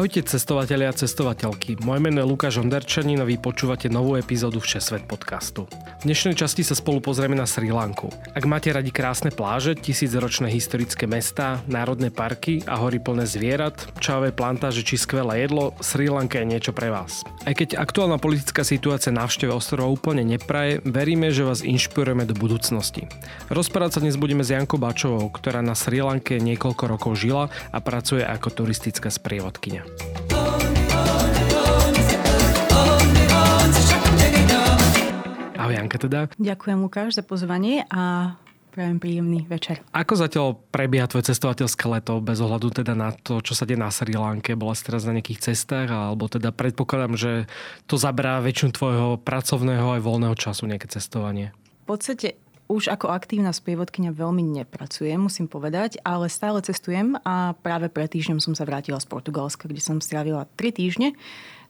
Ahojte cestovatelia a cestovateľky. Moje meno je Lukáš Onderčanin a vy počúvate novú epizódu Všesvet podcastu. V dnešnej časti sa spolu pozrieme na Sri Lanku. Ak máte radi krásne pláže, tisícročné historické mestá, národné parky a hory plné zvierat, čajové plantáže či skvelé jedlo, Sri Lanka je niečo pre vás. Aj keď aktuálna politická situácia návšteve ostrova úplne nepraje, veríme, že vás inšpirujeme do budúcnosti. Rozprávať sa dnes budeme s Jankou Bačovou, ktorá na Sri Lanke niekoľko rokov žila a pracuje ako turistická sprievodkynia. Ahoj Janka teda. Ďakujem Lukáš za pozvanie a prajem príjemný večer. Ako zatiaľ prebieha tvoje cestovateľské leto bez ohľadu teda na to, čo sa deje na Sri Lanke? Bola si teraz na nejakých cestách alebo teda predpokladám, že to zabrá väčšinu tvojho pracovného aj voľného času nejaké cestovanie? V podstate už ako aktívna sprievodkynia veľmi nepracujem, musím povedať, ale stále cestujem a práve pred týždňom som sa vrátila z Portugalska, kde som strávila 3 týždne,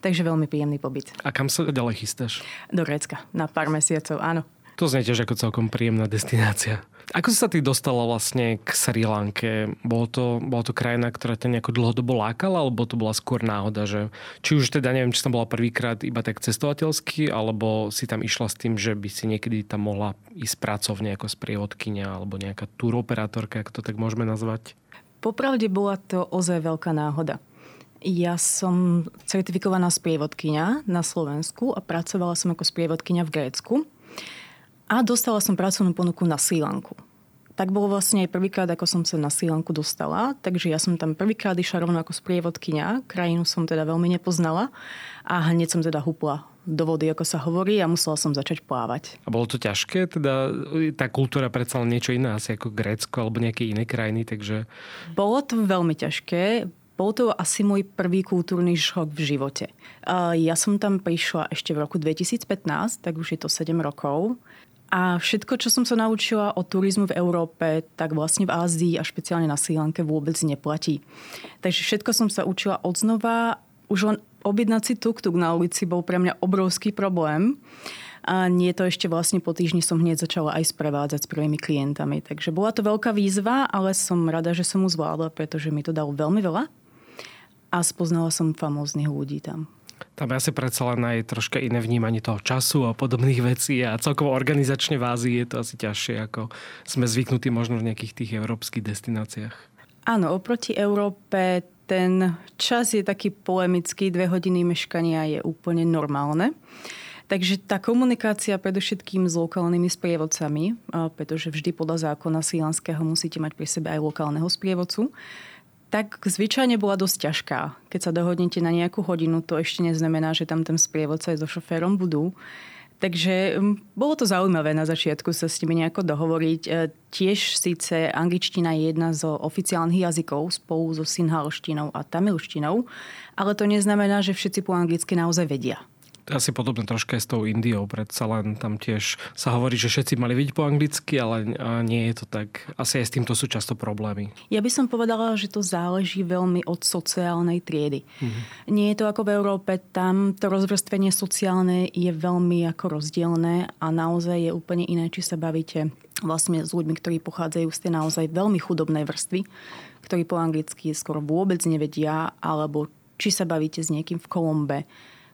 takže veľmi príjemný pobyt. A kam sa ďalej chystáš? Do Grécka, na pár mesiacov, áno. To znie tiež ako celkom príjemná destinácia. Ako si sa ty dostala vlastne k Sri Lanke? Bolo to, bolo to krajina, ktorá ťa nejako dlhodobo lákala, alebo to bola skôr náhoda, že či už teda neviem, či som bola prvýkrát iba tak cestovateľsky, alebo si tam išla s tým, že by si niekedy tam mohla ísť pracovne ako sprievodkynia, alebo nejaká turoperátorka, ak to tak môžeme nazvať? Popravde bola to ozaj veľká náhoda. Ja som certifikovaná sprievodkynia na Slovensku a pracovala som ako sprievodkynia v Grécku. A dostala som pracovnú ponuku na Sri Lanku. Tak bolo vlastne aj prvýkrát, ako som sa na Sri Lanku dostala. Takže ja som tam prvýkrát išla rovno ako sprievodkynia. Krajinu som teda veľmi nepoznala. A hneď som teda hupla do vody, ako sa hovorí, a musela som začať plávať. A bolo to ťažké? Teda tá kultúra predsa len niečo iné, asi ako Grécko alebo nejaké iné krajiny, takže... Bolo to veľmi ťažké. Bol to asi môj prvý kultúrny šok v živote. Ja som tam prišla ešte v roku 2015, tak už je to 7 rokov. A všetko, čo som sa naučila o turizmu v Európe, tak vlastne v Ázii a špeciálne na Sri Lanke vôbec neplatí. Takže všetko som sa učila od znova. Už len objednať si tuk-tuk na ulici bol pre mňa obrovský problém. A nie to ešte vlastne po týždni som hneď začala aj sprevádzať s prvými klientami. Takže bola to veľká výzva, ale som rada, že som mu zvládla, pretože mi to dalo veľmi veľa. A spoznala som famóznych ľudí tam. Tam asi predsa len aj troška iné vnímanie toho času a podobných vecí a celkovo organizačne v Ázii je to asi ťažšie, ako sme zvyknutí možno v nejakých tých európskych destináciách. Áno, oproti Európe ten čas je taký polemický, dve hodiny meškania je úplne normálne. Takže tá komunikácia predovšetkým s lokálnymi sprievodcami, pretože vždy podľa zákona sílanského musíte mať pri sebe aj lokálneho sprievodcu, tak zvyčajne bola dosť ťažká. Keď sa dohodnete na nejakú hodinu, to ešte neznamená, že tam ten sprievodca aj so šoférom budú. Takže bolo to zaujímavé na začiatku sa s nimi nejako dohovoriť. E, tiež síce angličtina je jedna z oficiálnych jazykov spolu so sinhalštinou a tamilštinou, ale to neznamená, že všetci po anglicky naozaj vedia asi podobné troška aj s tou Indiou, predsa len tam tiež sa hovorí, že všetci mali vidieť po anglicky, ale nie je to tak. Asi aj s týmto sú často problémy. Ja by som povedala, že to záleží veľmi od sociálnej triedy. Mm-hmm. Nie je to ako v Európe, tam to rozvrstvenie sociálne je veľmi ako rozdielne a naozaj je úplne iné, či sa bavíte vlastne s ľuďmi, ktorí pochádzajú z tej naozaj veľmi chudobnej vrstvy, ktorí po anglicky skoro vôbec nevedia, alebo či sa bavíte s niekým v Kolombe,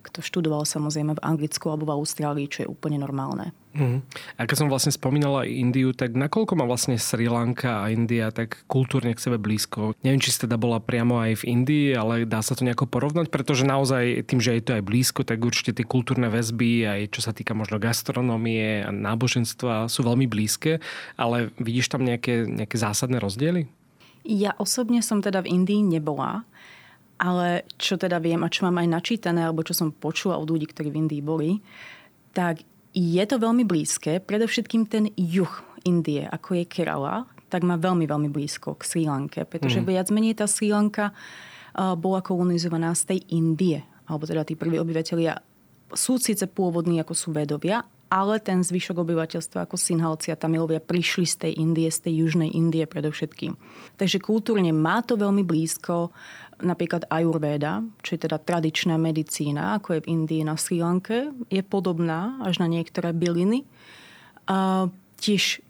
kto študoval samozrejme v Anglicku alebo v Austrálii, čo je úplne normálne. Uh-huh. A keď som vlastne spomínala Indiu, tak nakoľko má vlastne Sri Lanka a India tak kultúrne k sebe blízko? Neviem, či si teda bola priamo aj v Indii, ale dá sa to nejako porovnať, pretože naozaj tým, že je to aj blízko, tak určite tie kultúrne väzby, aj čo sa týka možno gastronómie a náboženstva, sú veľmi blízke, ale vidíš tam nejaké, nejaké zásadné rozdiely? Ja osobne som teda v Indii nebola, ale čo teda viem a čo mám aj načítané, alebo čo som počula od ľudí, ktorí v Indii boli, tak je to veľmi blízke. Predovšetkým ten juh Indie, ako je Kerala, tak má veľmi, veľmi blízko k Sri Lanke. Pretože mm. viac menej tá Sri Lanka bola kolonizovaná z tej Indie. Alebo teda tí prví obyvateľia sú síce pôvodní, ako sú vedovia, ale ten zvyšok obyvateľstva ako Sinhalci a Tamilovia prišli z tej Indie, z tej južnej Indie predovšetkým. Takže kultúrne má to veľmi blízko napríklad Ayurveda, čo je teda tradičná medicína, ako je v Indii na Sri Lanke, je podobná až na niektoré byliny. A tiež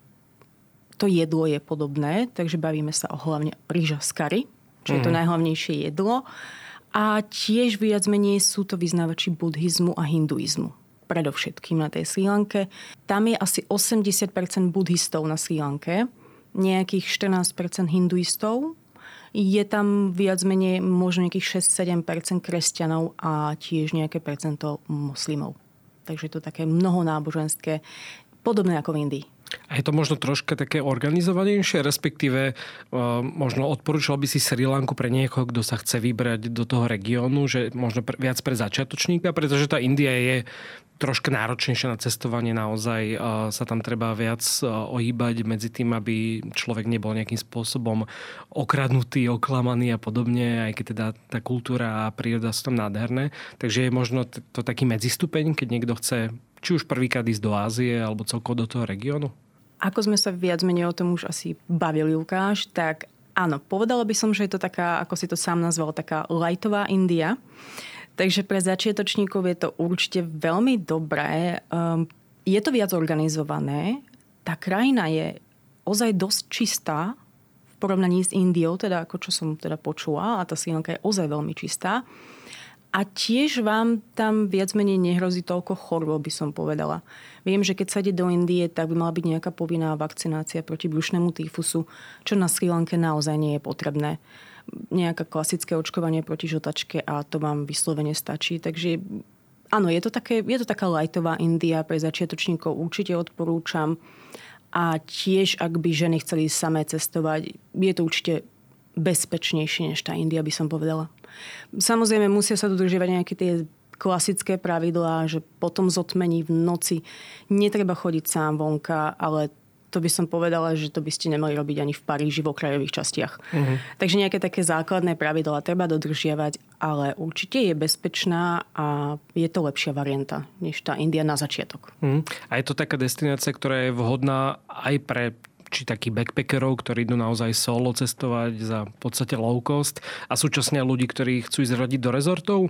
to jedlo je podobné, takže bavíme sa o hlavne rýža z kary, čo je to mhm. najhlavnejšie jedlo. A tiež viac menej sú to vyznávači buddhizmu a hinduizmu predovšetkým na tej Sri Lanke. Tam je asi 80% buddhistov na Sri Lanke, nejakých 14% hinduistov, je tam viac menej možno nejakých 6-7% kresťanov a tiež nejaké percento moslimov. Takže je to také mnohonáboženské, podobné ako v Indii. A je to možno troška také organizovanejšie, respektíve uh, možno odporúčal by si Sri Lanku pre niekoho, kto sa chce vybrať do toho regiónu, že možno pre, viac pre začiatočníka, pretože tá India je troška náročnejšie na cestovanie. Naozaj uh, sa tam treba viac uh, ohýbať medzi tým, aby človek nebol nejakým spôsobom okradnutý, oklamaný a podobne, aj keď teda tá kultúra a príroda sú tam nádherné. Takže je možno to taký medzistupeň, keď niekto chce či už prvýkrát ísť do Ázie alebo celkovo do toho regiónu? Ako sme sa viac menej o tom už asi bavili, Lukáš, tak áno, povedala by som, že je to taká, ako si to sám nazval, taká lightová India. Takže pre začiatočníkov je to určite veľmi dobré. Um, je to viac organizované. Tá krajina je ozaj dosť čistá v porovnaní s Indiou, teda ako čo som teda počula, a tá Sri je ozaj veľmi čistá. A tiež vám tam viac menej nehrozí toľko chorôb, by som povedala. Viem, že keď sa ide do Indie, tak by mala byť nejaká povinná vakcinácia proti brušnému týfusu, čo na Sri Lanke naozaj nie je potrebné. Nejaké klasické očkovanie proti žltačke a to vám vyslovene stačí. Takže áno, je to, také, je to taká lightová India pre začiatočníkov, určite odporúčam. A tiež, ak by ženy chceli samé cestovať, je to určite bezpečnejšie než tá India, by som povedala. Samozrejme, musia sa dodržiavať nejaké tie klasické pravidlá, že potom zotmení v noci netreba chodiť sám vonka, ale to by som povedala, že to by ste nemali robiť ani v Paríži v okrajových častiach. Uh-huh. Takže nejaké také základné pravidlá treba dodržiavať, ale určite je bezpečná a je to lepšia varianta než tá India na začiatok. Uh-huh. A je to taká destinácia, ktorá je vhodná aj pre či takých backpackerov, ktorí idú naozaj solo cestovať za v podstate low cost a súčasne ľudí, ktorí chcú ísť radiť do rezortov,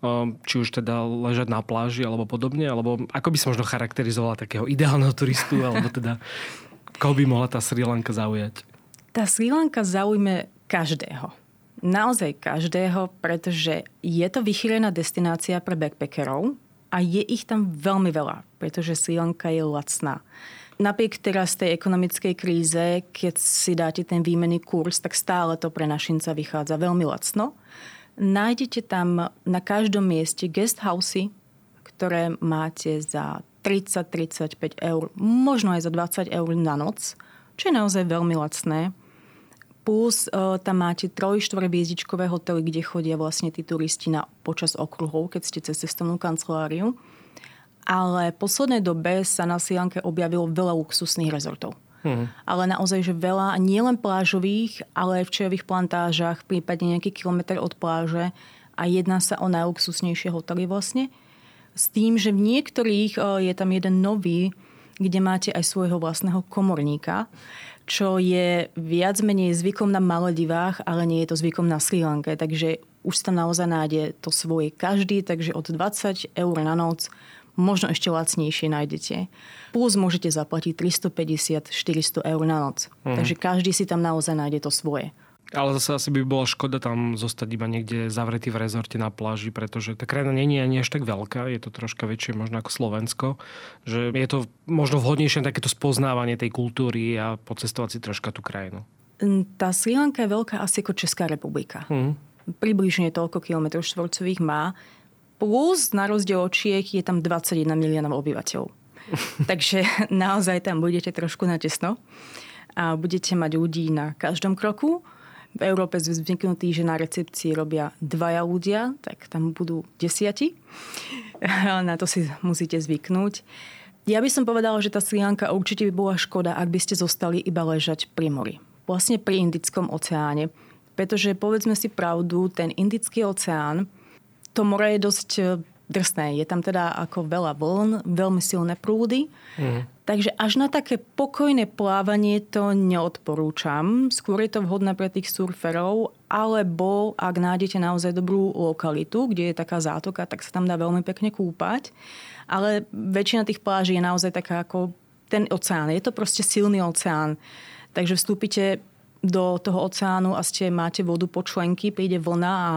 um, či už teda ležať na pláži alebo podobne, alebo ako by som možno charakterizovala takého ideálneho turistu, alebo teda koho by mohla tá Sri Lanka zaujať? Tá Sri Lanka zaujme každého. Naozaj každého, pretože je to vychýrená destinácia pre backpackerov a je ich tam veľmi veľa, pretože Sri Lanka je lacná. Napriek teraz tej ekonomickej kríze, keď si dáte ten výmenný kurz, tak stále to pre našinca vychádza veľmi lacno. Nájdete tam na každom mieste guest housey, ktoré máte za 30-35 eur, možno aj za 20 eur na noc, čo je naozaj veľmi lacné. Plus e, tam máte 3-4 hviezdičkové hotely, kde chodia vlastne tí turisti na, počas okruhov, keď ste cez cestovnú kanceláriu ale v poslednej dobe sa na Silanke objavilo veľa luxusných rezortov. Hmm. Ale naozaj, že veľa, nielen plážových, ale aj v čajových plantážach, prípadne nejaký kilometr od pláže a jedná sa o najluxusnejšie hotely vlastne. S tým, že v niektorých je tam jeden nový, kde máte aj svojho vlastného komorníka, čo je viac menej zvykom na Maledivách, ale nie je to zvykom na Sri Lanke. Takže už tam naozaj nájde to svoje každý, takže od 20 eur na noc možno ešte lacnejšie nájdete. Plus môžete zaplatiť 350-400 eur na noc. Mm. Takže každý si tam naozaj nájde to svoje. Ale zase asi by bola škoda tam zostať iba niekde zavretý v rezorte na pláži, pretože tá krajina je ani až tak veľká, je to troška väčšie možno ako Slovensko, že je to možno vhodnejšie na takéto spoznávanie tej kultúry a pocestovať si troška tú krajinu. Tá Sri Lanka je veľká asi ako Česká republika. Mm. Približne toľko kilometrov štvorcových má plus na rozdiel od Čiech je tam 21 miliónov obyvateľov. Takže naozaj tam budete trošku natesno a budete mať ľudí na každom kroku. V Európe sme zvyknutí, že na recepcii robia dvaja ľudia, tak tam budú desiati. Na to si musíte zvyknúť. Ja by som povedala, že tá Sri Lanka určite by bola škoda, ak by ste zostali iba ležať pri mori. Vlastne pri Indickom oceáne. Pretože povedzme si pravdu, ten Indický oceán to more je dosť e, drsné. Je tam teda ako veľa vln, veľmi silné prúdy. Mm. Takže až na také pokojné plávanie to neodporúčam. Skôr je to vhodné pre tých surferov, alebo ak nájdete naozaj dobrú lokalitu, kde je taká zátoka, tak sa tam dá veľmi pekne kúpať. Ale väčšina tých pláží je naozaj taká ako ten oceán. Je to proste silný oceán. Takže vstúpite do toho oceánu a ste, máte vodu po členky, príde vlna a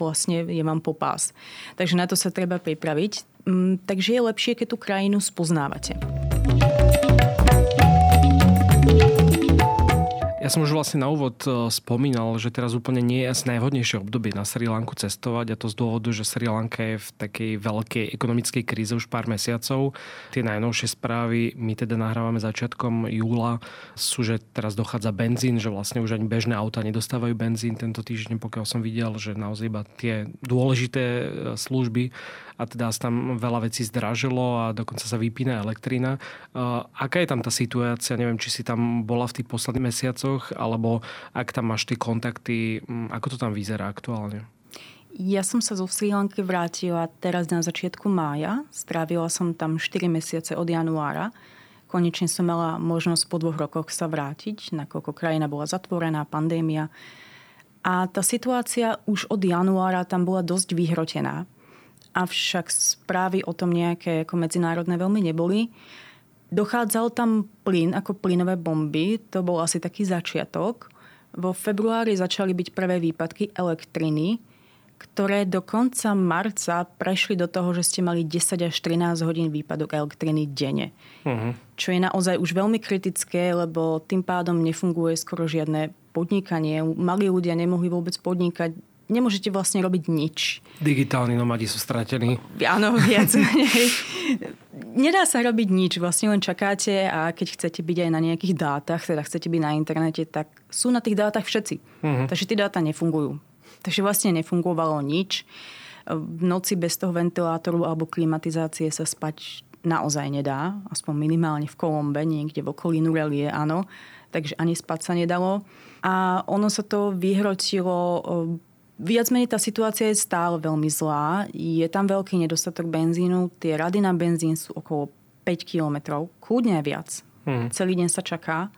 vlastne je vám popás. Takže na to sa treba pripraviť. Mm, takže je lepšie, keď tú krajinu spoznávate. Ja som už vlastne na úvod e, spomínal, že teraz úplne nie je asi najvhodnejšie obdobie na Sri Lanku cestovať a to z dôvodu, že Sri Lanka je v takej veľkej ekonomickej kríze už pár mesiacov. Tie najnovšie správy, my teda nahrávame začiatkom júla, sú, že teraz dochádza benzín, že vlastne už ani bežné auta nedostávajú benzín tento týždeň, pokiaľ som videl, že naozaj iba tie dôležité e, služby a teda sa tam veľa vecí zdražilo a dokonca sa vypína elektrina. Aká je tam tá situácia? Neviem, či si tam bola v tých posledných mesiacoch, alebo ak tam máš tie kontakty, ako to tam vyzerá aktuálne? Ja som sa zo Sri Lanky vrátila teraz na začiatku mája. Strávila som tam 4 mesiace od januára. Konečne som mala možnosť po dvoch rokoch sa vrátiť, nakoľko krajina bola zatvorená, pandémia. A tá situácia už od januára tam bola dosť vyhrotená avšak správy o tom nejaké ako medzinárodné veľmi neboli. Dochádzal tam plyn ako plynové bomby, to bol asi taký začiatok. Vo februári začali byť prvé výpadky elektriny, ktoré do konca marca prešli do toho, že ste mali 10 až 13 hodín výpadok elektriny denne. Uh-huh. Čo je naozaj už veľmi kritické, lebo tým pádom nefunguje skoro žiadne podnikanie. Malí ľudia nemohli vôbec podnikať, nemôžete vlastne robiť nič. Digitálni nomadi sú stratení. Áno, viac menej. Nedá sa robiť nič, vlastne len čakáte a keď chcete byť aj na nejakých dátach, teda chcete byť na internete, tak sú na tých dátach všetci. Uh-huh. Takže tie dáta nefungujú. Takže vlastne nefungovalo nič. V noci bez toho ventilátoru alebo klimatizácie sa spať naozaj nedá, aspoň minimálne v Kolombe, niekde v okolí Nurelie, áno. Takže ani spať sa nedalo. A ono sa to vyhrotilo Viac menej tá situácia je stále veľmi zlá. Je tam veľký nedostatok benzínu. Tie rady na benzín sú okolo 5 kilometrov, kľudne viac. Hmm. Celý deň sa čaká.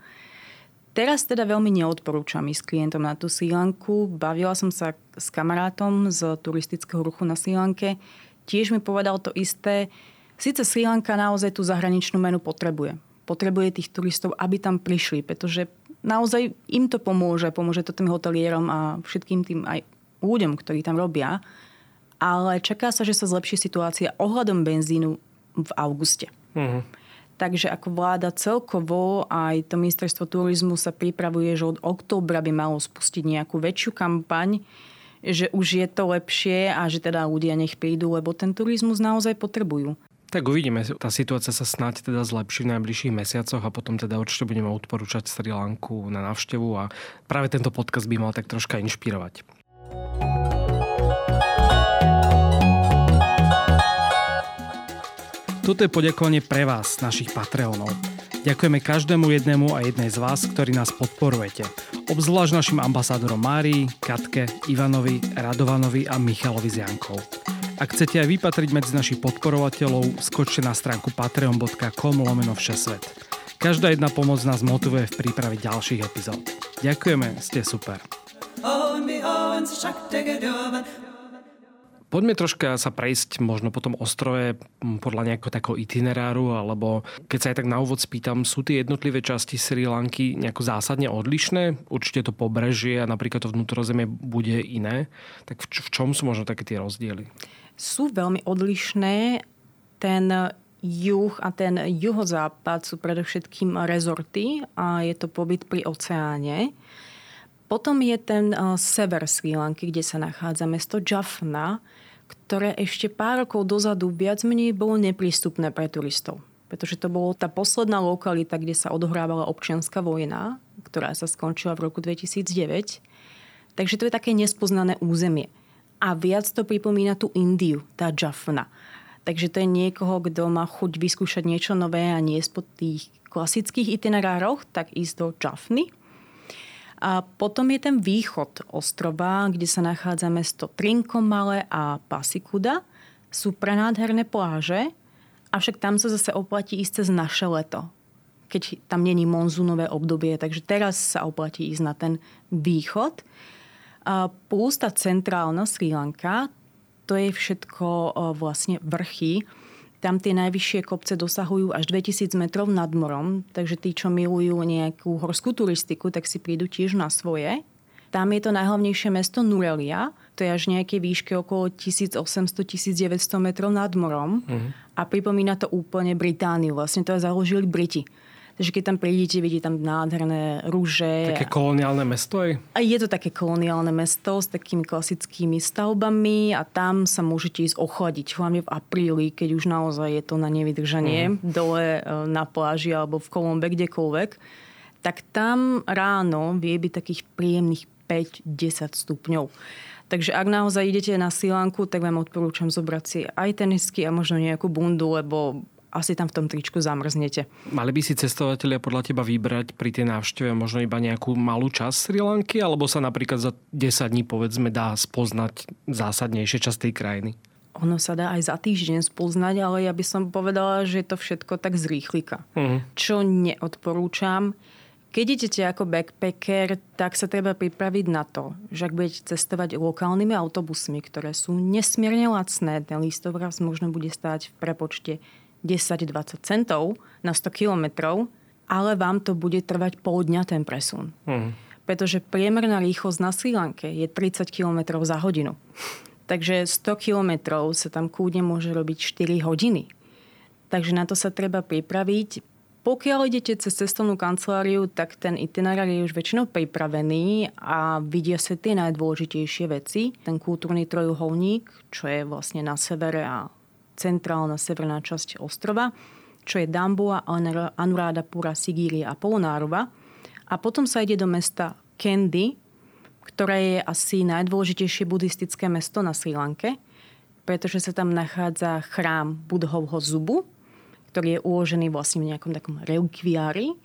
Teraz teda veľmi neodporúčam ísť klientom na tú Lanku. Bavila som sa s kamarátom z turistického ruchu na Lanke. Tiež mi povedal to isté. Sice Sri Lanka naozaj tú zahraničnú menu potrebuje. Potrebuje tých turistov, aby tam prišli, pretože naozaj im to pomôže. Pomôže to tým hotelierom a všetkým tým aj ľuďom, ktorí tam robia, ale čaká sa, že sa zlepší situácia ohľadom benzínu v auguste. Uh-huh. Takže ako vláda celkovo aj to ministerstvo turizmu sa pripravuje, že od októbra by malo spustiť nejakú väčšiu kampaň, že už je to lepšie a že teda ľudia nech prídu, lebo ten turizmus naozaj potrebujú. Tak uvidíme, tá situácia sa snáď teda zlepší v najbližších mesiacoch a potom teda určite budeme odporúčať Sri Lanku na návštevu a práve tento podcast by mal tak troška inšpirovať. Toto je poďakovanie pre vás, našich Patreonov. Ďakujeme každému jednému a jednej z vás, ktorí nás podporujete. Obzvlášť našim ambasádorom Márii, Katke, Ivanovi, Radovanovi a Michalovi z Jankov. Ak chcete aj vypatriť medzi našich podporovateľov, skočte na stránku patreon.com lomeno všesvet. Každá jedna pomoc nás motivuje v príprave ďalších epizód. Ďakujeme, ste super. Poďme troška sa prejsť možno po tom ostrove podľa nejakého takého itineráru, alebo keď sa aj tak na úvod spýtam, sú tie jednotlivé časti Sri Lanky nejako zásadne odlišné? Určite to pobrežie a napríklad to vnútrozemie bude iné. Tak v, čom sú možno také tie rozdiely? Sú veľmi odlišné. Ten juh a ten juhozápad sú predovšetkým rezorty a je to pobyt pri oceáne. Potom je ten sever Sri Lanky, kde sa nachádza mesto Jaffna, ktoré ešte pár rokov dozadu viac menej bolo neprístupné pre turistov. Pretože to bolo tá posledná lokalita, kde sa odohrávala občianská vojna, ktorá sa skončila v roku 2009. Takže to je také nespoznané územie. A viac to pripomína tú Indiu, tá Jaffna. Takže to je niekoho, kto má chuť vyskúšať niečo nové a nie po tých klasických itinerároch, tak ísť do Jaffny a potom je ten východ ostrova, kde sa nachádza mesto Trinkomale a Pasikuda. sú prenádherné pláže, avšak tam sa zase oplatí ísť cez naše leto keď tam není monzunové obdobie. Takže teraz sa oplatí ísť na ten východ. Plus tá centrálna Sri Lanka, to je všetko vlastne vrchy. Tam tie najvyššie kopce dosahujú až 2000 metrov nad morom, takže tí, čo milujú nejakú horskú turistiku, tak si prídu tiež na svoje. Tam je to najhlavnejšie mesto Nurelia, to je až nejaké výške okolo 1800-1900 metrov nad morom uh-huh. a pripomína to úplne Britániu. Vlastne to založili Briti. Takže keď tam prídete, vidíte tam nádherné rúže. Také koloniálne mesto aj? A je to také koloniálne mesto s takými klasickými stavbami a tam sa môžete ísť ochladiť, hlavne v apríli, keď už naozaj je to na nevydržanie, mm. dole e, na pláži alebo v Kolombe, kdekoľvek. Tak tam ráno vie byť takých príjemných 5-10 stupňov. Takže ak naozaj idete na Silanku, tak vám odporúčam zobrať si aj tenisky a možno nejakú bundu, lebo asi tam v tom tričku zamrznete. Mali by si cestovatelia podľa teba vybrať pri tej návšteve možno iba nejakú malú časť Sri Lanky, alebo sa napríklad za 10 dní povedzme dá spoznať zásadnejšie časť tej krajiny? Ono sa dá aj za týždeň spoznať, ale ja by som povedala, že je to všetko tak z rýchlika. Uh-huh. Čo neodporúčam. Keď idete ako backpacker, tak sa treba pripraviť na to, že ak budete cestovať lokálnymi autobusmi, ktoré sú nesmierne lacné, ten lístok raz možno bude stáť v prepočte 10-20 centov na 100 kilometrov, ale vám to bude trvať pol dňa ten presun. Mm. Pretože priemerná rýchlosť na Sri Lanke je 30 km za hodinu. Takže 100 km sa tam kúdne môže robiť 4 hodiny. Takže na to sa treba pripraviť. Pokiaľ idete cez cestovnú kanceláriu, tak ten itinerár je už väčšinou pripravený a vidia sa tie najdôležitejšie veci. Ten kultúrny trojuholník, čo je vlastne na severe a centrálna severná časť ostrova, čo je Dambua, Pura, Sigíria a Polonárova. A potom sa ide do mesta Kendi, ktoré je asi najdôležitejšie buddhistické mesto na Sri Lanke, pretože sa tam nachádza chrám Budhovho zubu, ktorý je uložený vlastne v nejakom takom relikviári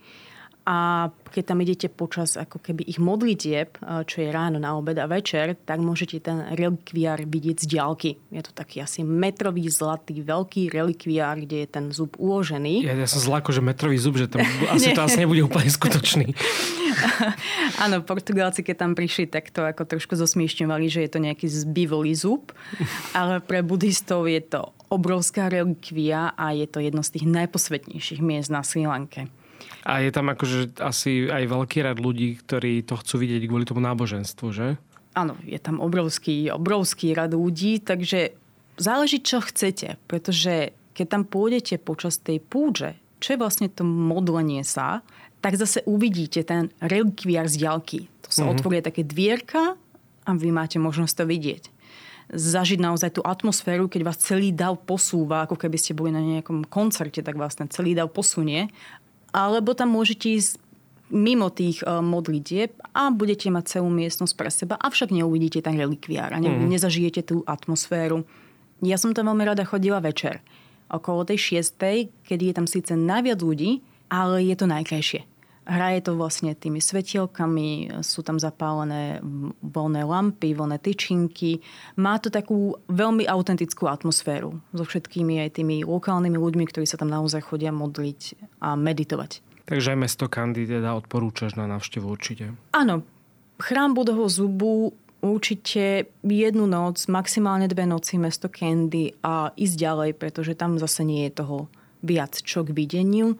a keď tam idete počas ako keby ich modlitieb, čo je ráno, na obed a večer, tak môžete ten relikviár vidieť z diálky. Je to taký asi metrový zlatý veľký relikviár, kde je ten zub uložený. Ja, ja som zlako, že metrový zub, že to, asi to asi nebude úplne skutočný. Áno, Portugálci, keď tam prišli, tak to ako trošku zosmiešňovali, že je to nejaký zbývolý zub. Ale pre buddhistov je to obrovská relikvia a je to jedno z tých najposvetnejších miest na Sri Lanke. A je tam akože asi aj veľký rad ľudí, ktorí to chcú vidieť kvôli tomu náboženstvu, že? Áno, je tam obrovský, obrovský rad ľudí, takže záleží, čo chcete, pretože keď tam pôjdete počas tej púže, čo je vlastne to modlenie sa, tak zase uvidíte ten relikviár z ďalky. To sa uh-huh. otvorí také dvierka a vy máte možnosť to vidieť zažiť naozaj tú atmosféru, keď vás celý dav posúva, ako keby ste boli na nejakom koncerte, tak vás ten celý dav posunie alebo tam môžete ísť mimo tých uh, modlitieb a budete mať celú miestnosť pre seba, avšak neuvidíte ten relikviár a ne, mm. nezažijete tú atmosféru. Ja som tam veľmi rada chodila večer. Okolo tej šiestej, kedy je tam síce najviac ľudí, ale je to najkrajšie. Hraje to vlastne tými svetielkami, sú tam zapálené voľné lampy, voľné tyčinky. Má to takú veľmi autentickú atmosféru so všetkými aj tými lokálnymi ľuďmi, ktorí sa tam naozaj chodia modliť a meditovať. Takže aj mesto Kandy teda odporúčaš na návštevu určite? Áno. Chrám Budoho zubu určite jednu noc, maximálne dve noci mesto Candy a ísť ďalej, pretože tam zase nie je toho viac čo k videniu.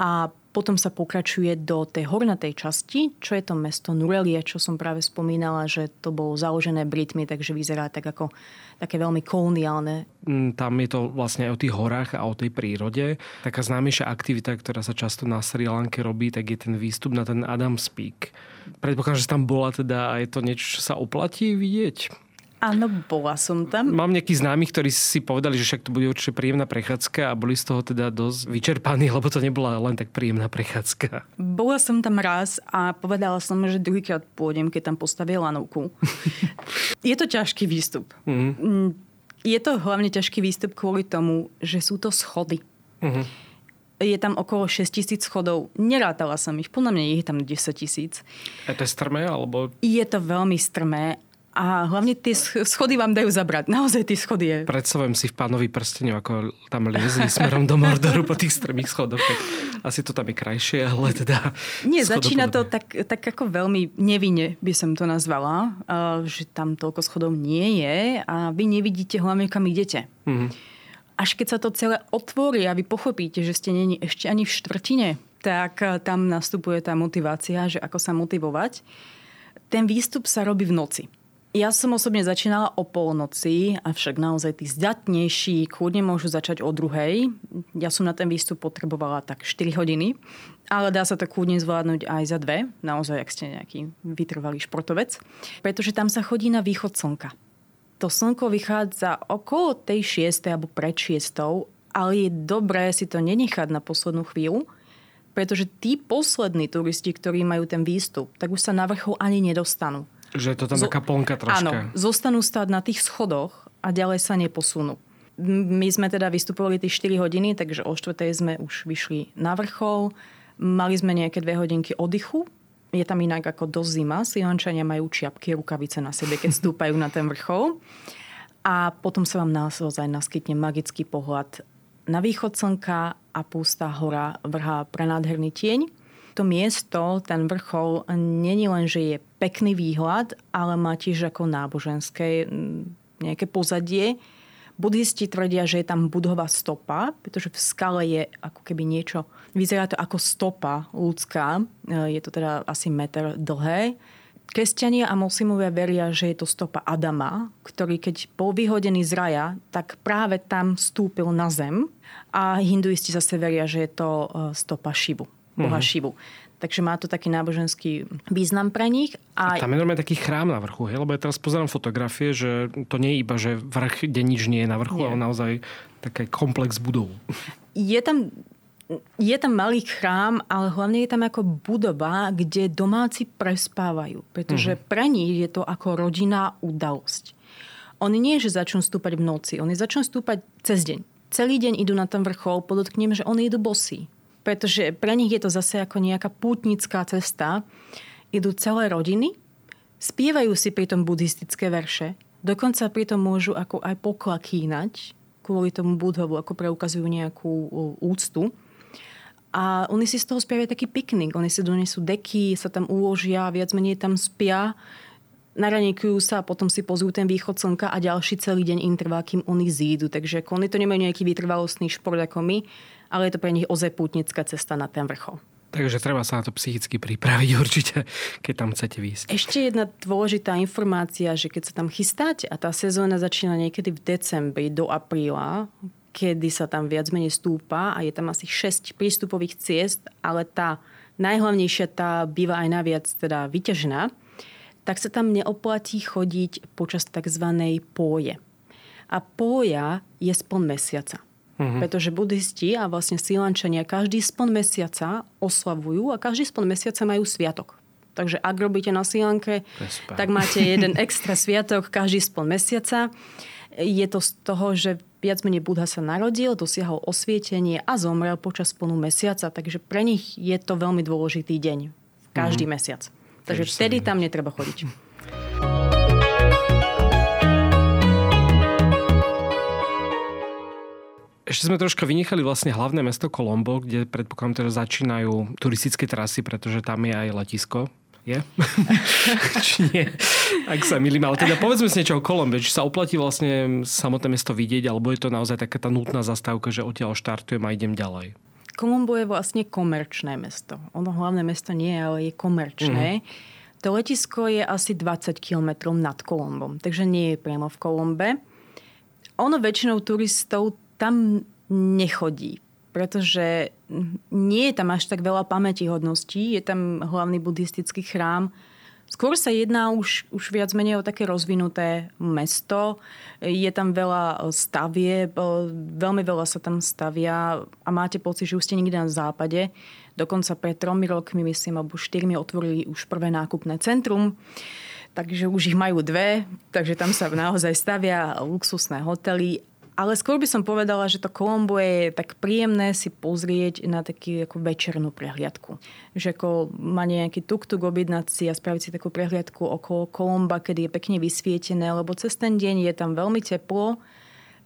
A potom sa pokračuje do tej hornatej časti, čo je to mesto Nurelie, čo som práve spomínala, že to bolo založené Britmi, takže vyzerá tak ako také veľmi koloniálne. Mm, tam je to vlastne aj o tých horách a o tej prírode. Taká známejšia aktivita, ktorá sa často na Sri Lanke robí, tak je ten výstup na ten Adams Peak. Predpokladám, že tam bola teda aj to niečo, čo sa oplatí vidieť. Áno, bola som tam. Mám nejakých známych, ktorí si povedali, že však to bude určite príjemná prechádzka a boli z toho teda dosť vyčerpaní, lebo to nebola len tak príjemná prechádzka. Bola som tam raz a povedala som, že druhýkrát pôjdem, keď tam postavia lanovku. je to ťažký výstup. Mm. Je to hlavne ťažký výstup kvôli tomu, že sú to schody. Mm-hmm. Je tam okolo 6 tisíc schodov. Nerátala som ich. Podľa mňa je tam 10 tisíc. Je to strmé? Alebo... Je to veľmi strmé A hlavne tie schody vám dajú zabrať. Naozaj tie schody je. Predstavujem si v pánovi prsteniu, ako tam liezli smerom do Mordoru po tých strmých schodoch. Tak asi to tam je krajšie, ale teda... Nie, začína to tak, tak ako veľmi nevinne by som to nazvala, že tam toľko schodov nie je a vy nevidíte hlavne, kam idete. Mm-hmm. Až keď sa to celé otvorí a vy pochopíte, že ste není ešte ani v štvrtine, tak tam nastupuje tá motivácia, že ako sa motivovať. Ten výstup sa robí v noci. Ja som osobne začínala o polnoci, avšak naozaj tí zdatnejší kľudne môžu začať o druhej. Ja som na ten výstup potrebovala tak 4 hodiny, ale dá sa to kľudne zvládnuť aj za dve, naozaj, ak ste nejaký vytrvalý športovec, pretože tam sa chodí na východ slnka. To slnko vychádza okolo tej 6. alebo pred 6. ale je dobré si to nenechať na poslednú chvíľu, pretože tí poslední turisti, ktorí majú ten výstup, tak už sa na vrchol ani nedostanú že je to tam Zo- taká plnka troška. Áno, zostanú stáť na tých schodoch a ďalej sa neposunú. My sme teda vystupovali tie 4 hodiny, takže o 4. sme už vyšli na vrchol. Mali sme nejaké dve hodinky oddychu. Je tam inak ako dosť zima. Slihančania majú čiapky, rukavice na sebe, keď stúpajú na ten vrchol. A potom sa vám naozaj naskytne magický pohľad na východ slnka a pustá hora vrhá prenádherný tieň to miesto, ten vrchol, není len, že je pekný výhľad, ale má tiež ako náboženské nejaké pozadie. Buddhisti tvrdia, že je tam budhová stopa, pretože v skale je ako keby niečo, vyzerá to ako stopa ľudská, e, je to teda asi meter dlhé. Kresťania a moslimovia veria, že je to stopa Adama, ktorý keď bol vyhodený z raja, tak práve tam vstúpil na zem a hinduisti zase veria, že je to e, stopa Šivu boha mm-hmm. Šivu. Takže má to taký náboženský význam pre nich. A... tam je normálne taký chrám na vrchu, hej? lebo ja teraz pozerám fotografie, že to nie je iba, že vrch, kde nič nie je na vrchu, nie. ale naozaj taký komplex budov. Je tam je tam malý chrám, ale hlavne je tam ako budova, kde domáci prespávajú. Pretože mm. pre nich je to ako rodinná udalosť. Oni nie, že začnú stúpať v noci, oni začnú stúpať cez deň. Celý deň idú na ten vrchol, podotknem, že oni idú bosí pretože pre nich je to zase ako nejaká pútnická cesta. Idú celé rodiny, spievajú si pritom buddhistické verše, dokonca pritom môžu ako aj poklakínať kvôli tomu budhovu, ako preukazujú nejakú úctu. A oni si z toho spravia taký piknik. Oni si donesú deky, sa tam uložia, viac menej tam spia, naranekujú sa a potom si pozrú ten východ slnka a ďalší celý deň im trvá, kým oni zídu. Takže oni to nemajú nejaký vytrvalostný šport ako my, ale je to pre nich ozaj pútnická cesta na ten vrchol. Takže treba sa na to psychicky pripraviť určite, keď tam chcete výjsť. Ešte jedna dôležitá informácia, že keď sa tam chystáte a tá sezóna začína niekedy v decembri do apríla, kedy sa tam viac menej stúpa a je tam asi 6 prístupových ciest, ale tá najhlavnejšia tá býva aj naviac teda vyťažená, tak sa tam neoplatí chodiť počas tzv. póje. A pója je spon mesiaca. Mm-hmm. Pretože buddhisti a vlastne sílančania každý spon mesiaca oslavujú a každý spon mesiaca majú sviatok. Takže ak robíte na sílanke, tak máte jeden extra sviatok každý spon mesiaca. Je to z toho, že viac menej Budha sa narodil, dosiahol osvietenie a zomrel počas plnú mesiaca. Takže pre nich je to veľmi dôležitý deň. Každý mm-hmm. mesiac. Takže vtedy tam netreba chodiť. Ešte sme troška vynechali vlastne hlavné mesto Kolombo, kde predpokladám teda začínajú turistické trasy, pretože tam je aj letisko. Je? či nie? Ak sa milím. Ale teda povedzme si niečo o Kolombe. Či sa oplatí vlastne samotné mesto vidieť, alebo je to naozaj taká tá nutná zastávka, že odtiaľ štartujem a idem ďalej? Kolombo je vlastne komerčné mesto. Ono hlavné mesto nie je, ale je komerčné. Mm-hmm. To letisko je asi 20 km nad Kolombom, takže nie je priamo v Kolombe. Ono väčšinou turistov tam nechodí, pretože nie je tam až tak veľa pamätihodností. Je tam hlavný buddhistický chrám. Skôr sa jedná už, už viac menej o také rozvinuté mesto. Je tam veľa stavie, veľmi veľa sa tam stavia a máte pocit, že už ste nikde na západe. Dokonca pred tromi rokmi, myslím, alebo štyrmi otvorili už prvé nákupné centrum. Takže už ich majú dve, takže tam sa naozaj stavia luxusné hotely Ale skôr by som povedala, že to Kolombo je tak príjemné si pozrieť na takú ako večernú prehliadku. Že ako má nejaký tuk-tuk objednať si a spraviť si takú prehliadku okolo Kolomba, kedy je pekne vysvietené, lebo cez ten deň je tam veľmi teplo.